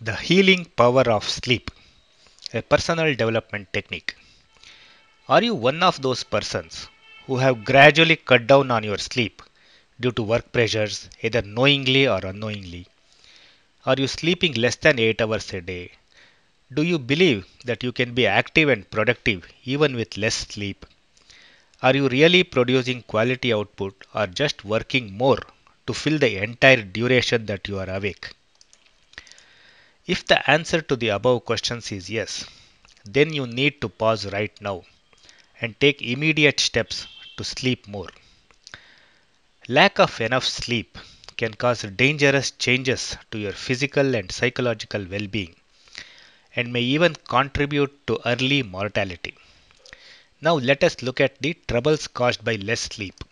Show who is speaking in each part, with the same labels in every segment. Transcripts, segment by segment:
Speaker 1: The healing power of sleep, a personal development technique. Are you one of those persons who have gradually cut down on your sleep due to work pressures, either knowingly or unknowingly? Are you sleeping less than 8 hours a day? Do you believe that you can be active and productive even with less sleep? Are you really producing quality output or just working more to fill the entire duration that you are awake? If the answer to the above questions is yes, then you need to pause right now and take immediate steps to sleep more. Lack of enough sleep can cause dangerous changes to your physical and psychological well being and may even contribute to early mortality. Now, let us look at the troubles caused by less sleep.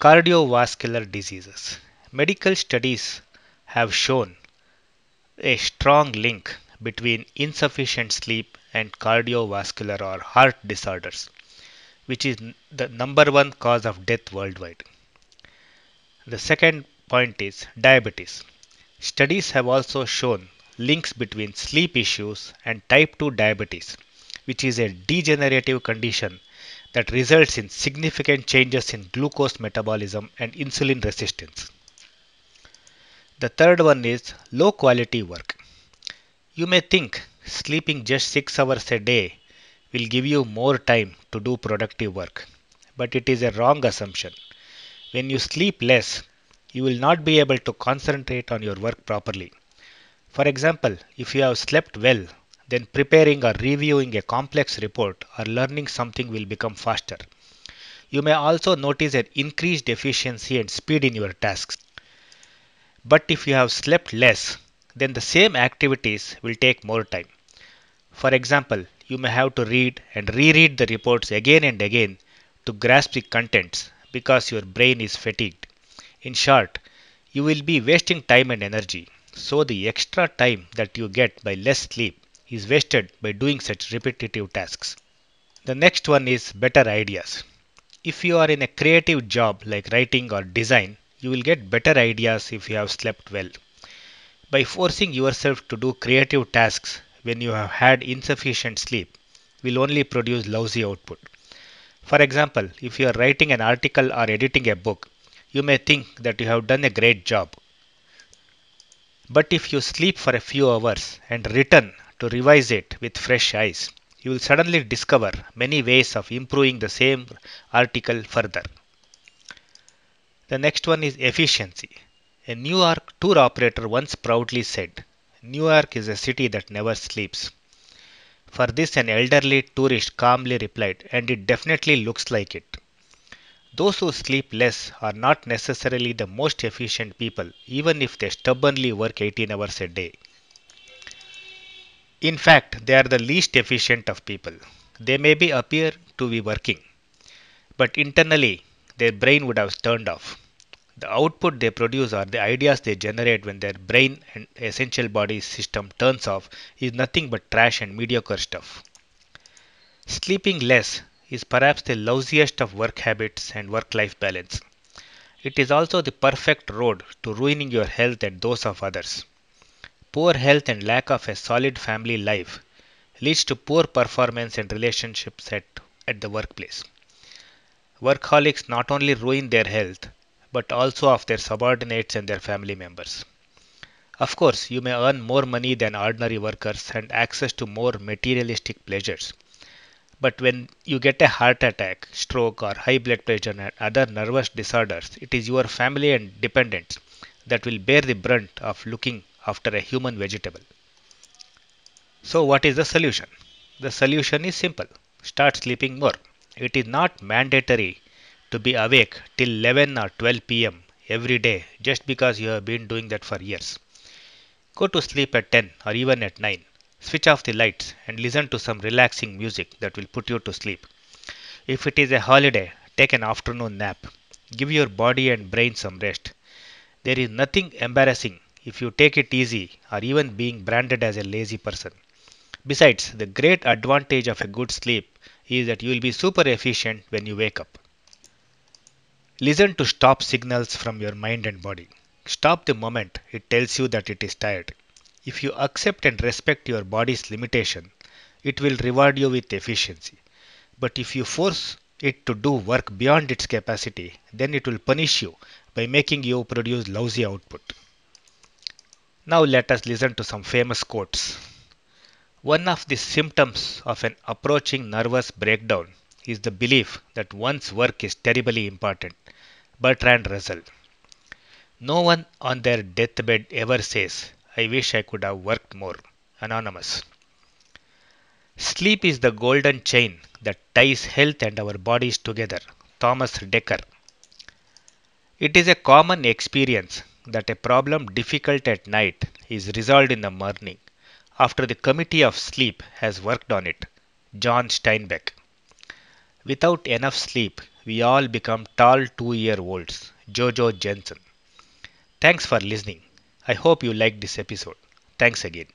Speaker 1: Cardiovascular diseases. Medical studies have shown a strong link between insufficient sleep and cardiovascular or heart disorders, which is the number one cause of death worldwide. The second point is diabetes. Studies have also shown links between sleep issues and type 2 diabetes, which is a degenerative condition that results in significant changes in glucose metabolism and insulin resistance. The third one is low quality work. You may think sleeping just 6 hours a day will give you more time to do productive work, but it is a wrong assumption. When you sleep less, you will not be able to concentrate on your work properly. For example, if you have slept well, then preparing or reviewing a complex report or learning something will become faster. You may also notice an increased efficiency and speed in your tasks. But if you have slept less, then the same activities will take more time. For example, you may have to read and reread the reports again and again to grasp the contents because your brain is fatigued. In short, you will be wasting time and energy. So, the extra time that you get by less sleep is wasted by doing such repetitive tasks. The next one is better ideas. If you are in a creative job like writing or design, you will get better ideas if you have slept well. By forcing yourself to do creative tasks when you have had insufficient sleep, will only produce lousy output. For example, if you are writing an article or editing a book, you may think that you have done a great job. But if you sleep for a few hours and return to revise it with fresh eyes, you will suddenly discover many ways of improving the same article further. The next one is efficiency. A New York tour operator once proudly said, New York is a city that never sleeps. For this, an elderly tourist calmly replied, and it definitely looks like it. Those who sleep less are not necessarily the most efficient people, even if they stubbornly work 18 hours a day. In fact, they are the least efficient of people. They may be appear to be working, but internally their brain would have turned off. The output they produce or the ideas they generate when their brain and essential body system turns off is nothing but trash and mediocre stuff. Sleeping less is perhaps the lousiest of work habits and work life balance. It is also the perfect road to ruining your health and those of others. Poor health and lack of a solid family life leads to poor performance and relationships at, at the workplace. Workaholics not only ruin their health but also of their subordinates and their family members. Of course, you may earn more money than ordinary workers and access to more materialistic pleasures. But when you get a heart attack, stroke, or high blood pressure and other nervous disorders, it is your family and dependents that will bear the brunt of looking after a human vegetable. So, what is the solution? The solution is simple start sleeping more. It is not mandatory to be awake till 11 or 12 pm every day just because you have been doing that for years. Go to sleep at 10 or even at 9. Switch off the lights and listen to some relaxing music that will put you to sleep. If it is a holiday, take an afternoon nap. Give your body and brain some rest. There is nothing embarrassing if you take it easy or even being branded as a lazy person. Besides, the great advantage of a good sleep is that you will be super efficient when you wake up. Listen to stop signals from your mind and body. Stop the moment it tells you that it is tired. If you accept and respect your body's limitation, it will reward you with efficiency. But if you force it to do work beyond its capacity, then it will punish you by making you produce lousy output. Now let us listen to some famous quotes. One of the symptoms of an approaching nervous breakdown is the belief that one's work is terribly important. Bertrand Russell. No one on their deathbed ever says, I wish I could have worked more. Anonymous. Sleep is the golden chain that ties health and our bodies together. Thomas Dekker. It is a common experience that a problem difficult at night is resolved in the morning after the committee of sleep has worked on it. John Steinbeck. Without enough sleep, we all become tall two year olds. Jojo Jensen. Thanks for listening. I hope you liked this episode. Thanks again.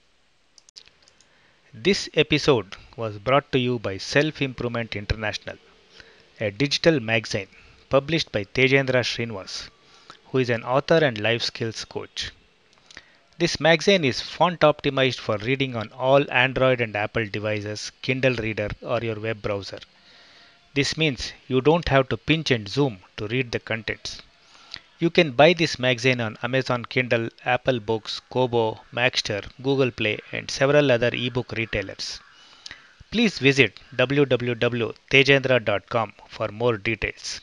Speaker 1: This episode was brought to you by Self Improvement International, a digital magazine published by Tejendra Srinivas, who is an author and life skills coach. This magazine is font optimized for reading on all Android and Apple devices, Kindle Reader, or your web browser. This means you don't have to pinch and zoom to read the contents. You can buy this magazine on Amazon Kindle, Apple Books, Kobo, Magzter, Google Play, and several other ebook retailers. Please visit www.tejendra.com for more details.